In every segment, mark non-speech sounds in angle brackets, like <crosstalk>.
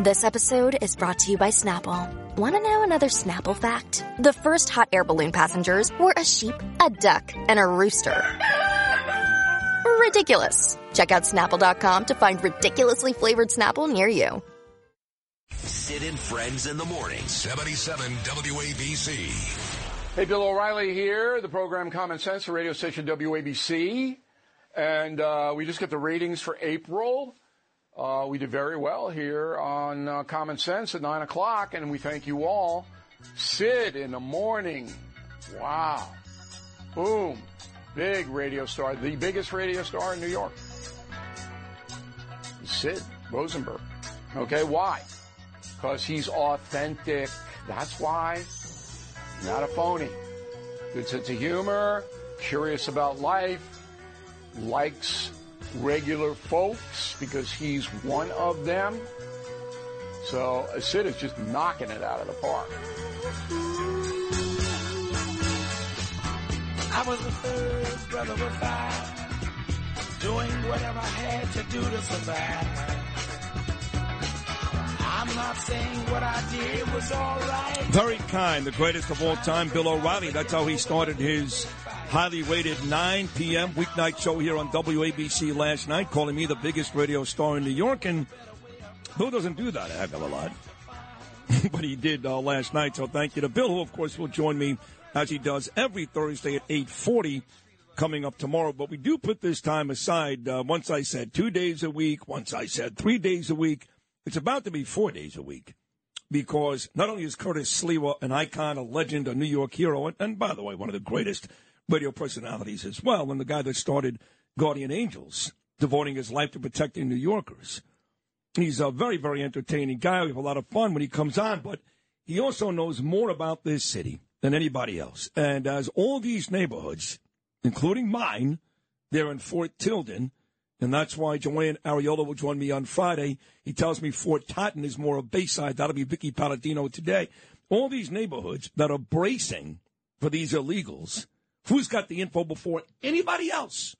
This episode is brought to you by Snapple. Want to know another Snapple fact? The first hot air balloon passengers were a sheep, a duck, and a rooster. Ridiculous. Check out snapple.com to find ridiculously flavored Snapple near you. Sid and Friends in the morning. 77 WABC. Hey, Bill O'Reilly here, the program Common Sense, the radio station WABC. And uh, we just got the ratings for April. Uh, we did very well here on uh, Common Sense at 9 o'clock, and we thank you all. Sid in the morning. Wow. Boom. Big radio star, the biggest radio star in New York. Sid Rosenberg. Okay, why? Because he's authentic. That's why. Not a phony. Good sense of humor, curious about life, likes regular folks because he's one of them. So Sid is just knocking it out of the park. I was the third brother of five, doing whatever I had to do to survive. I'm not saying what I did was all right. Very kind, the greatest of all time, Bill O'Reilly. That's how he started his highly rated 9 p.m. weeknight show here on WABC last night, calling me the biggest radio star in New York. And Bill doesn't do that heck of a lot. <laughs> but he did uh, last night, so thank you to Bill, who, of course, will join me as he does every Thursday at 840 coming up tomorrow. But we do put this time aside. Uh, once I said two days a week, once I said three days a week. It's about to be four days a week because not only is Curtis Sliwa an icon, a legend, a New York hero, and, and by the way, one of the greatest radio personalities as well, and the guy that started Guardian Angels, devoting his life to protecting New Yorkers. He's a very, very entertaining guy. We have a lot of fun when he comes on, but he also knows more about this city than anybody else. And as all these neighborhoods, including mine, they're in Fort Tilden, and that's why Joanne Ariola will join me on Friday. He tells me Fort Totten is more of a Bayside. That'll be Vickie Paladino today. All these neighborhoods that are bracing for these illegals. Who's got the info before anybody else?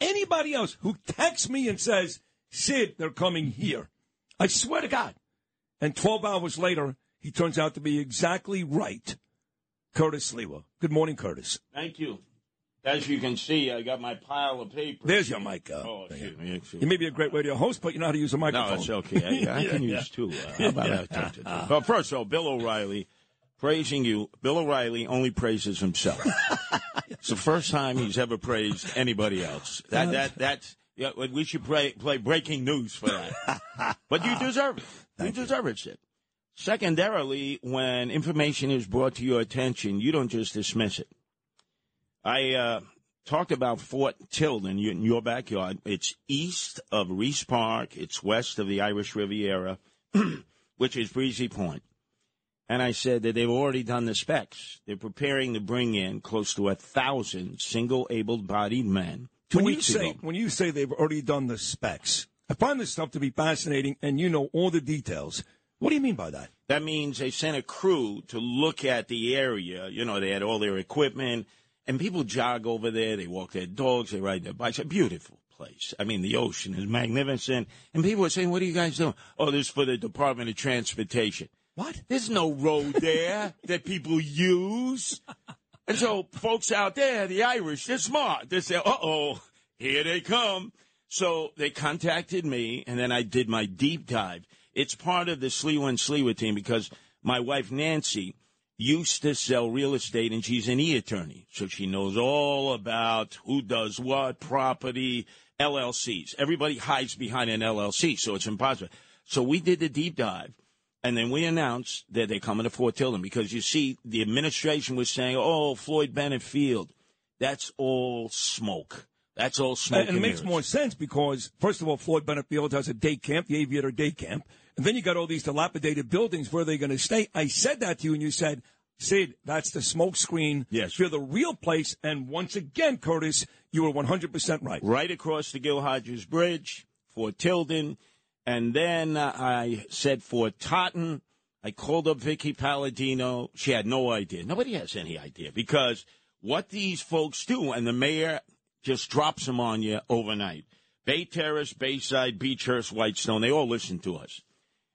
Anybody else who texts me and says, Sid, they're coming here. I swear to God. And 12 hours later, he turns out to be exactly right. Curtis Sliwa. Good morning, Curtis. Thank you. As you can see, I got my pile of papers. There's your mic. Uh, Oh, excuse me. Excuse you may be a great radio host, but you know how to use a microphone. No, it's okay. I, I <laughs> can Yeah, use two. Uh, how <laughs> about I touch it? Well, first of all, Bill O'Reilly praising you. Bill O'Reilly only praises himself. it's the first time he's ever praised anybody else. That that that's yeah. We should play play breaking news for that. but you deserve it. You deserve it, Sid. Secondarily, when information is brought to your attention, you don't just dismiss it. I uh, talked about Fort Tilden in your backyard. It's east of Riis Park. It's west of the Irish Riviera, <clears throat> which is Breezy Point. And I said that they've already done the specs. They're preparing to bring in close to a thousand single able-bodied men. Two when you weeks say ago. when you say they've already done the specs, I find this stuff to be fascinating, and you know all the details. What do you mean by that? That means they sent a crew to look at the area. You know, they had all their equipment, and people jog over there. They walk their dogs, they ride their bikes. A beautiful place. I mean, the ocean is magnificent. And people are saying, What are you guys doing? Oh, this is for the Department of Transportation. What? There's no road there that people use. And so, folks out there, the Irish, they're smart. They say, uh oh, here they come. So they contacted me, and then I did my deep dive. It's part of the Sliwa and Sliwa team because my wife, Nancy, used to sell real estate, and she's an e attorney. So she knows all about who does what, property, LLCs. Everybody hides behind an LLC, so it's impossible. So we did the deep dive. And then we announced that they're coming to Fort Tilden because you see, the administration was saying, "Oh, Floyd Bennett Field, that's all smoke. That's all smoke." And, and it makes more sense because, first of all, Floyd Bennett Field has a day camp, the Aviator Day Camp. And then you got all these dilapidated buildings. Where are they going to stay? I said that to you, and you said, Sid, that's the smoke screen Yes. for the real place. And once again, Curtis, you were 100% right. right across the Gil Hodges Bridge, Fort Tilden, and then uh, I said for Totten. I called up Vickie Paladino. She had no idea. Nobody has any idea because what these folks do, and the mayor just drops them on you overnight. Bay Terrace, Bayside, Beechhurst, Whitestone, they all listen to us.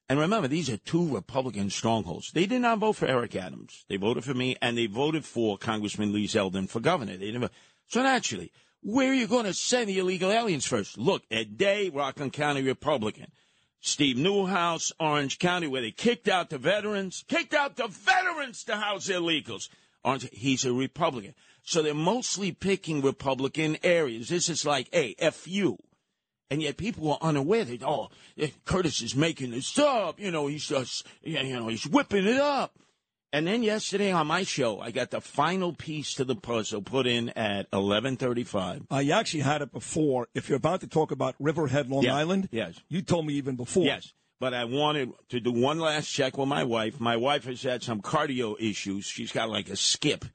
And remember, these are two Republican strongholds. They did not vote for Eric Adams. They voted for me, and they voted for Congressman Lee Zeldin for governor. They never. So naturally, where are you going to send the illegal aliens first? Look, Ed Day, Rockland County Republican. Steve Neuhaus, Orange County, where they kicked out the veterans, kicked out the veterans to house illegals. Orange, he's a Republican. So they're mostly picking Republican areas. This is like, hey, F you. And yet people are unaware that, oh, Curtis is making this up. You know, he's just, you know, he's whipping it up. And then yesterday on my show, I got the final piece to the puzzle put in at 1135. Uh, you actually had it before. If you're about to talk about Riverhead, Long Yeah. Island, Yes. you told me even before. Yes. But I wanted to do one last check with my wife. My wife has had some cardio issues. She's got like a skip.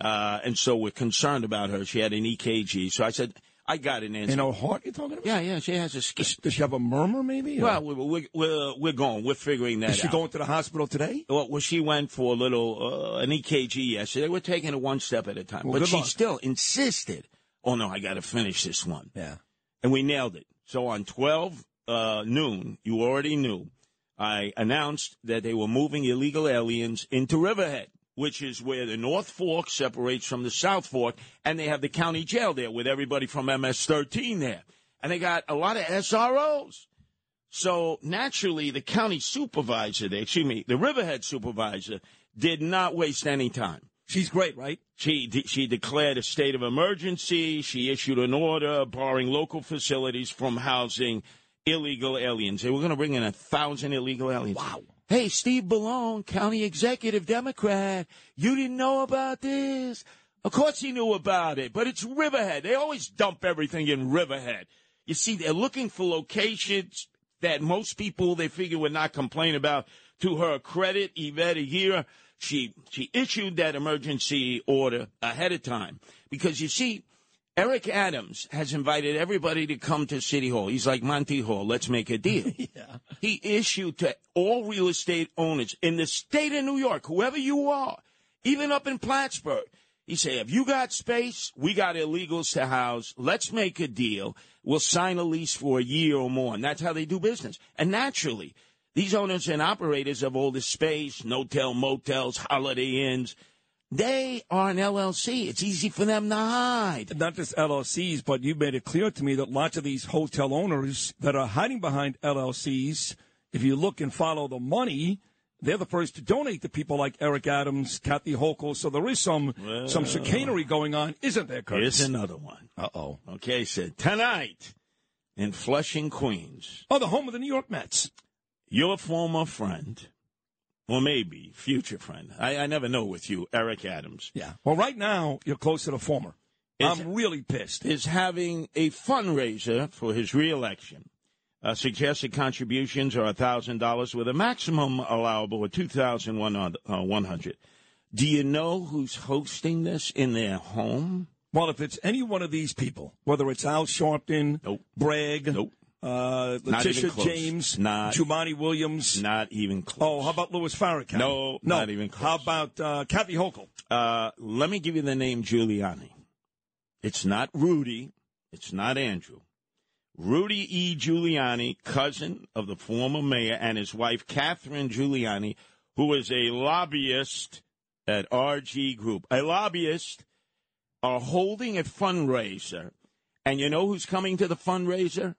Uh, and so we're concerned about her. She had an EKG. So I said, I got an answer. In her heart, you're talking about? yeah, yeah, she has a skip. Does, does she have a murmur, maybe? or- Well, we're, we're, we're, going. We're figuring that is she out. going to the hospital today? Well, well, she went for a little uh, an EKG yesterday. We're taking it one step at a time, Well, but she luck. still insisted. Oh no, I got to finish this one, Yeah. and we nailed it. So on twelve uh, noon, you already knew. I announced that they were moving illegal aliens into Riverhead, which is where the North Fork separates from the South Fork, and they have the county jail there with everybody from MS-13 there, and they got a lot of SROs. So naturally, the county supervisor, there, excuse me, the Riverhead supervisor, did not waste any time. She's great, right? She de- she declared a state of emergency. She issued an order barring local facilities from housing illegal aliens. They were going to bring in a thousand illegal aliens. Wow. Hey, Steve Bellone, county executive Democrat, you didn't know about this? Of course he knew about it, but it's Riverhead. They always dump everything in Riverhead. You see, they're looking for locations that most people they figure would not complain about. To her credit, Yvette Aguiar, she she issued that emergency order ahead of time because you see, Eric Adams has invited everybody to come to City Hall. He's like Monty Hall. Let's make a deal. <laughs> yeah. He issued to all real estate owners in the state of New York, whoever you are, even up in Plattsburgh. He said, if you got space, we got illegals to house. Let's make a deal. We'll sign a lease for a year or more. And that's how they do business. And naturally, these owners and operators of all this space, no-tell motels, holiday inns, they are an LLC. It's easy for them to hide. Not just LLCs, but you made it clear to me that lots of these hotel owners that are hiding behind LLCs, if you look and follow the money, they're the first to donate to people like Eric Adams, Kathy Hochul. So there is some some chicanery going on, isn't there, Curtis? Here's another one. Uh oh. Okay, said tonight in Flushing, Queens, Oh, the home of the New York Mets. your former friend, or maybe future friend, I, I never know with you, Eric Adams, Yeah. Well, right now you're close to the former. Is- I'm really pissed. is having a fundraiser for his reelection. Uh, suggested contributions are $1,000 with a maximum allowable of $2,100. Do you know who's hosting this in their home? Well, if it's any one of these people, whether it's Al Sharpton, Nope. Bragg, Nope. Uh, Letitia. James, Not- Jumaane Williams. Not even close. Oh, how about Louis Farrakhan? No, no, not even close. How about uh, Kathy Hochul? Uh, let me give you the name Giuliani. It's not Rudy. It's not Andrew. Rudy E. Giuliani, cousin of the former mayor and his wife, Catherine Giuliani, who is a lobbyist at RG Group. A lobbyist are holding a fundraiser. And you know who's coming to the fundraiser?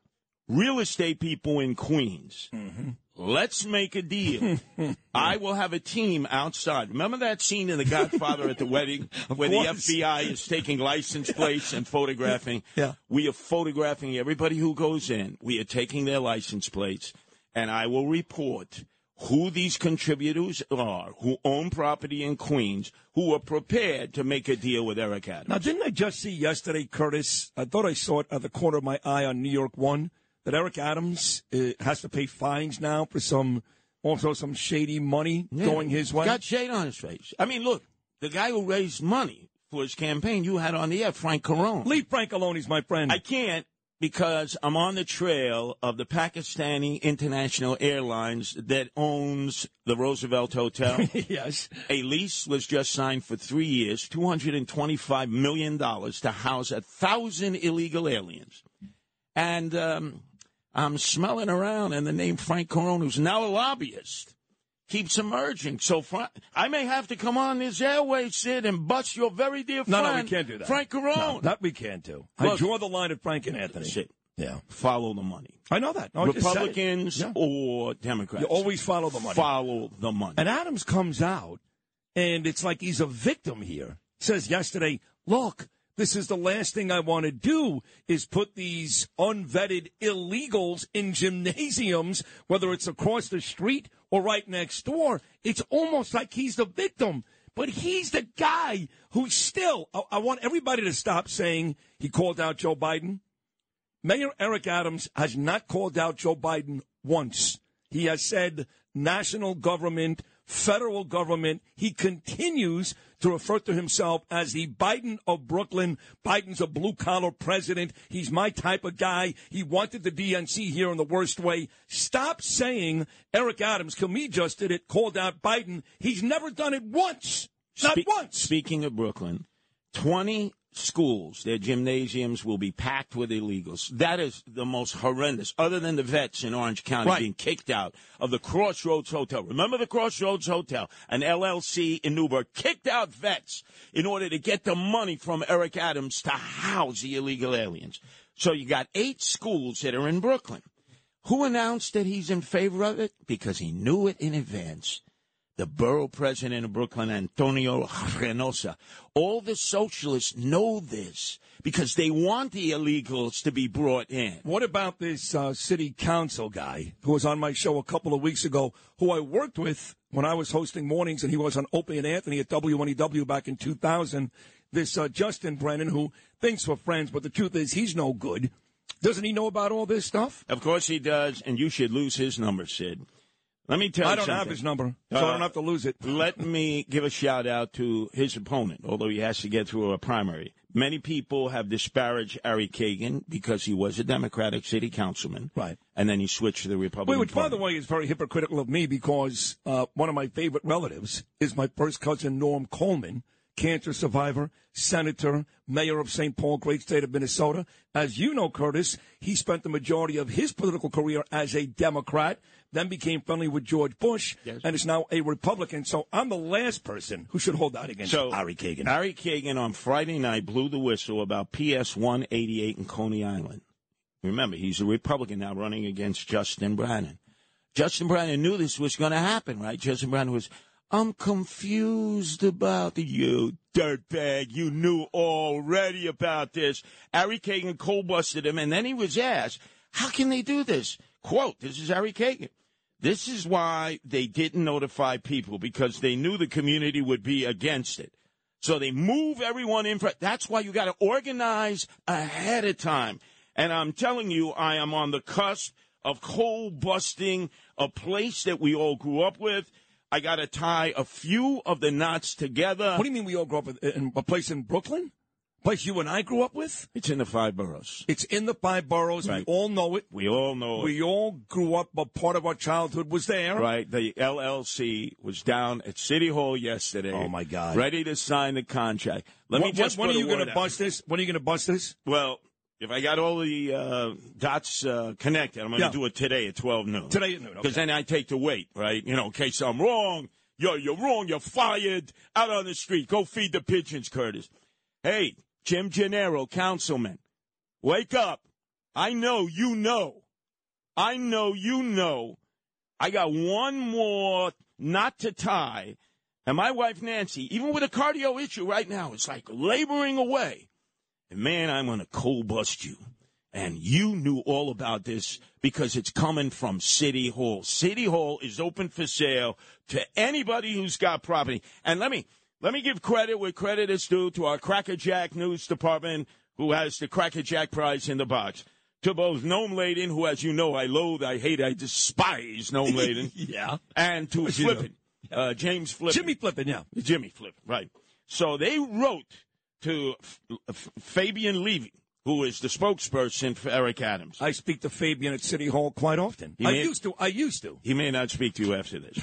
Real estate people in Queens. Mm-hmm. Let's make a deal. <laughs> I will have a team outside. Remember that scene in The Godfather at the wedding <laughs> where the. FBI is taking license plates and photographing? <laughs> Yeah. We are photographing everybody who goes in. We are taking their license plates, and I will report who these contributors are who own property in Queens who are prepared to make a deal with Eric Adams. Now, didn't I just see yesterday, Curtis? I thought I saw it at the corner of my eye on New York One that Eric Adams uh, has to pay fines now for some also some shady money Yeah. going his way. Got shade on his face. I mean, look, the guy who raised money for his campaign, you had on the air, Frank Carone. Leave Frank alone. He's my friend. I can't because I'm on the trail of the Pakistani International Airlines that owns the Roosevelt Hotel. <laughs> yes. A lease was just signed for three years, $225 million to house a thousand illegal aliens. And um, I'm smelling around, and the name Frank Carone, who's now a lobbyist, keeps emerging. So Fra- I may have to come on this airway, Sid, and bust your very dear No, friend, no, we can't do that. Frank Carone. No, that we can't do. I draw the line at Frank and Anthony. Sid, Yeah, follow the money. I know that. No, I just said it. Republicans Yeah. or Democrats. You always follow the money. follow the money. And Adams comes out, and it's like he's a victim here. Says yesterday, look, this is the last thing I want to do is put these unvetted illegals in gymnasiums, whether it's across the street or right next door. It's almost like he's the victim. But he's the guy who still, I, I want everybody to stop saying he called out Joe Biden. Mayor Eric Adams has not called out Joe Biden once. He has said national government, federal government. He continues to refer to himself as the Biden of Brooklyn. Biden's a blue collar president. He's my type of guy. He wanted the DNC here in the worst way. Stop saying Eric Adams, Kami just did it, called out Biden. He's never done it once. Not Spe- once. Speaking of Brooklyn, 20 schools, their gymnasiums will be packed with illegals. That is the most horrendous, other than the vets in Orange County Right. being kicked out of the Crossroads Hotel. Remember the Crossroads Hotel? An LLC in Newburgh kicked out vets in order to get the money from Eric Adams to house the illegal aliens. So you got eight schools that are in Brooklyn. Who announced that he's in favor of it? Because he knew it in advance the borough president of Brooklyn, Antonio Reynoso. All the socialists know this because they want the illegals to be brought in. What about this uh, city council guy who was on my show a couple of weeks ago, who I worked with when I was hosting mornings, and he was on Opie and Anthony at WNEW back in 2000? This uh, Justin Brannan, who thinks we're friends, but the truth is he's no good. Doesn't he know about all this stuff? Of course he does, and you should lose his number, Sid. Let me tell I you don't have his number, so I Uh, don't have to lose it. Let me give a shout out to his opponent, although he has to get through a primary. Many people have disparaged Ari Kagan because he was a Democratic city councilman. Right. And then he switched to the Republican Wait, which, by the way, is very hypocritical of me because uh, one of my favorite relatives is my first cousin, Norm Coleman, cancer survivor, senator, mayor of St. Paul, great state of Minnesota. As you know, Curtis, he spent the majority of his political career as a Democrat, then became friendly with George Bush, Yes. and is now a Republican. So I'm the last person who should hold out against So Ari Kagan. Ari Kagan on Friday night blew the whistle about PS 188 in Coney Island. Remember, he's a Republican now running against Justin Brannan. Justin Brannan knew this was going to happen, right? Justin Brannan was, I'm confused about you dirtbag. You knew already about this. Ari Kagan cold busted him, and then he was asked, How can they do this? Quote, this is Ari Kagan. This is why they didn't notify people because they knew the community would be against it. So they move everyone in. For, that's why you got to organize ahead of time. And I'm telling you, I am on the cusp of cold busting a place that we all grew up with. I got to tie a few of the knots together. what do you mean we all grew up in, in a place in Brooklyn? Place you and I grew up with? It's in the five boroughs. It's in the five boroughs. Right. We all know it. We all know it. We all grew up, but part of our childhood was there. Right. The LLC was down at City Hall yesterday. Oh, my God. Ready to sign the contract. Let me When- just when, put are you going to bust this? When are you going to bust this? Well, if I got all the uh, dots uh, connected, I'm going to Yeah. do it today at 12 noon. Today at noon, Because okay. then I take the weight, right? You know, in case I'm wrong. Yo, you're wrong. You're fired. Out on the street. Go feed the pigeons, Curtis. Hey, Jim Gennaro, councilman, wake up. I know you know. I know you know. I got one more knot to tie. And my wife, Nancy, even with a cardio issue right now, is like laboring away. And man, I'm going to cold bust you. And you knew all about this because it's coming from City Hall. City Hall is open for sale to anybody who's got property. And let me let me give credit where credit is due to our Crackerjack News Department, who has the Crackerjack Prize in the box. To both Noam Laden, who, as you know, I loathe, I hate, I despise Noam Laden, <laughs> Yeah. and to As you know. Flippin, uh, James Flippin. Jimmy Flippin, yeah. Jimmy Flip, right. So they wrote to F- F- Fabien Levy, who is the spokesperson for Eric Adams. I speak to Fabien at City Hall quite often. You I mean- used to. I used to. He may not speak to you after this.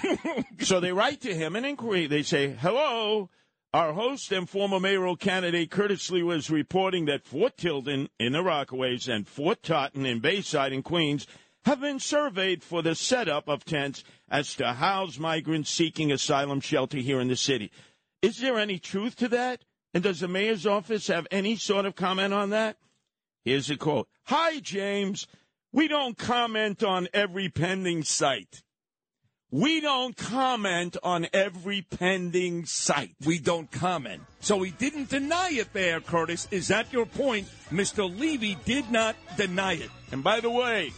<laughs> so they write to him an inquiry. They say, Hello, Our host and former mayoral candidate Curtis Sliwa was reporting that Fort Tilden in the Rockaways and Fort Totten in Bayside in Queens have been surveyed for the setup of tents as to house migrants seeking asylum shelter here in the city. Is there any truth to that? And does the mayor's office have any sort of comment on that? Here's a quote Hi, James. We don't comment on every pending site. We don't comment on every pending site. We don't comment. So he didn't deny it there, Curtis. Is that your point? Mr. Levy did not deny it. And by the way,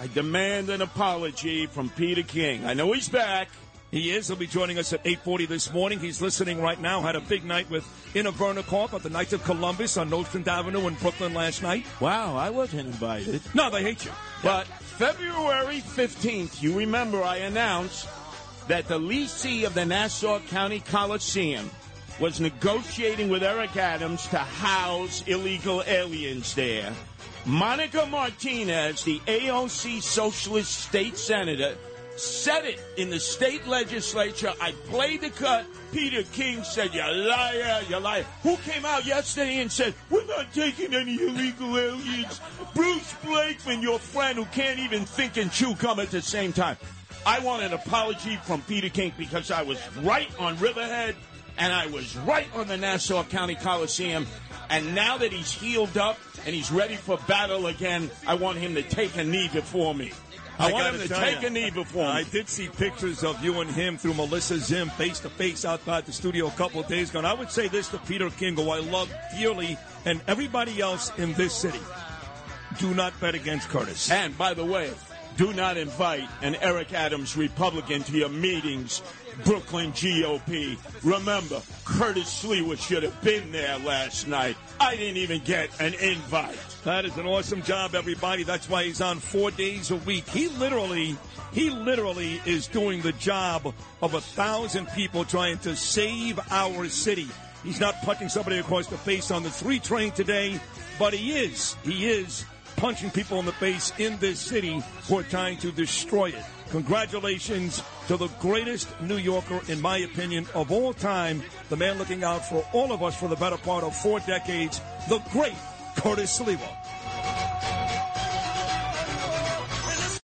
I demand an apology from Peter King. I know he's back. He is. He'll be joining us at 8.40 this morning. He's listening right now. Had a big night with Inna Vernikov at the Knights of Columbus on Nostrand Avenue in Brooklyn last night. Wow, I wasn't invited. No, they hate you. But February 15th, you remember I announced that the leasee of the Nassau County Coliseum was negotiating with Eric Adams to house illegal aliens there. Monica Martinez, the AOC Socialist State Senator, said it in the state legislature. I played the cut. Peter King said, You liar, you liar. Who came out yesterday and said, We're not taking any illegal aliens? Bruce Blakeman, your friend who can't even think and chew gum at the same time. I want an apology from Peter King because I was right on Riverhead and I was right on the Nassau County Coliseum. And now that he's healed up and he's ready for battle again, I want him to take a knee before me. I, want gotta him to take ya, a knee before I did see pictures of you and him through Melissa Zim face to face outside the studio a couple of days ago. And I would say this to Peter King, who I love dearly, and everybody else in this city. Do not bet against Curtis. And by the way, do not invite an Eric Adams Republican to your meetings, Brooklyn GOP. Remember, Curtis Sliwa should have been there last night. I didn't even get an invite. That is an awesome job, everybody. That's why he's on four days a week. He literally, he literally is doing the job of a thousand people trying to save our city. He's not punching somebody across the face on the three train today, but he is, he is punching people in the face in this city who are trying to destroy it. Congratulations to the greatest New Yorker, in my opinion, of all time, the man looking out for all of us for the better part of four decades, the great Curtis Sliwa.